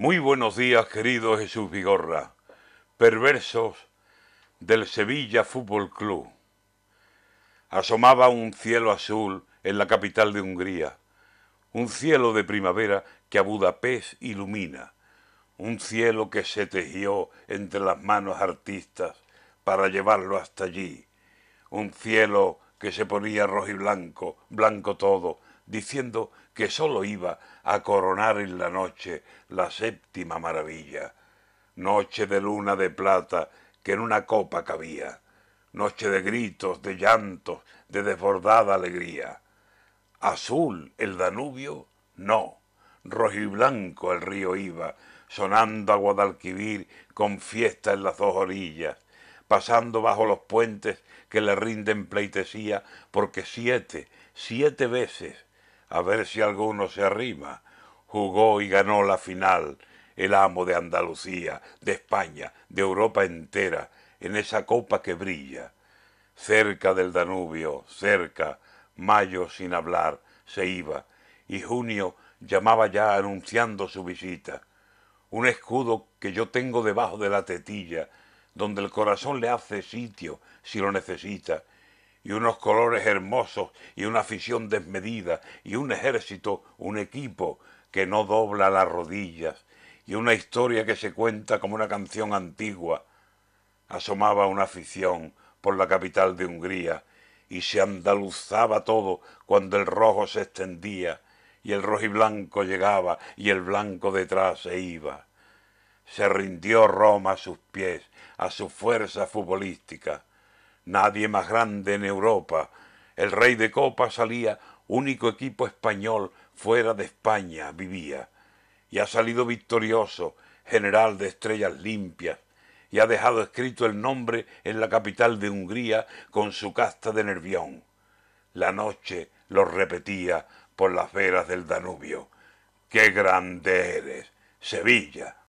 Muy buenos días, querido Jesús Vigorra, perversos del Sevilla Fútbol Club. Asomaba un cielo azul en la capital de Hungría, un cielo de primavera que a Budapest ilumina, un cielo que se tejió entre las manos artistas para llevarlo hasta allí, un cielo que se ponía rojo y blanco, blanco todo, diciendo que sólo iba a coronar en la noche la séptima maravilla, noche de luna de plata que en una copa cabía, noche de gritos, de llantos, de desbordada alegría. Azul el Danubio, no, rojo y blanco el río iba, sonando a Guadalquivir con fiesta en las dos orillas, pasando bajo los puentes que le rinden pleitesía, porque siete, siete veces a ver si alguno se arrima. Jugó y ganó la final el amo de Andalucía, de España, de Europa entera, en esa copa que brilla. Cerca del Danubio, cerca, mayo sin hablar, se iba, y junio llamaba ya anunciando su visita. Un escudo que yo tengo debajo de la tetilla, donde el corazón le hace sitio si lo necesita, y unos colores hermosos y una afición desmedida y un ejército, un equipo que no dobla las rodillas y una historia que se cuenta como una canción antigua. Asomaba una afición por la capital de Hungría y se andaluzaba todo cuando el rojo se extendía y el rojo y blanco llegaba y el blanco detrás se iba. Se rindió Roma a sus pies, a su fuerza futbolística nadie más grande en Europa. El rey de copa salía, único equipo español fuera de España vivía. Y ha salido victorioso, general de estrellas limpias, y ha dejado escrito el nombre en la capital de Hungría con su casta de Nervión. La noche lo repetía por las veras del Danubio. ¡Qué grande eres, Sevilla!